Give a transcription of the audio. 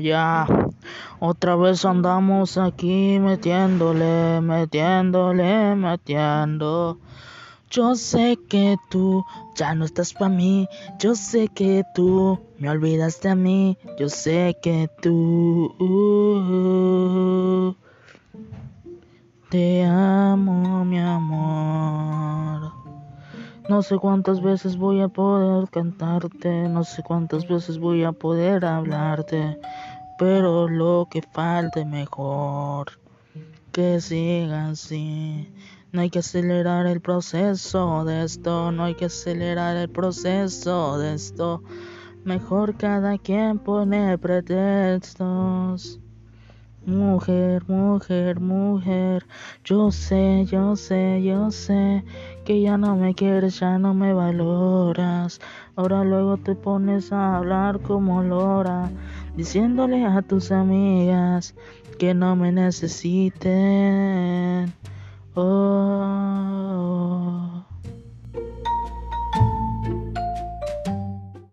Ya, otra vez andamos aquí metiéndole, metiéndole, metiendo. Yo sé que tú ya no estás para mí, yo sé que tú me olvidaste a mí, yo sé que tú te amo, mi amor. No sé cuántas veces voy a poder cantarte, no sé cuántas veces voy a poder hablarte, pero lo que falte mejor que siga así. No hay que acelerar el proceso de esto, no hay que acelerar el proceso de esto. Mejor cada quien pone pretextos. Mujer, mujer, mujer, yo sé, yo sé, yo sé que ya no me quieres, ya no me valoras. Ahora luego te pones a hablar como Lora, diciéndole a tus amigas que no me necesiten.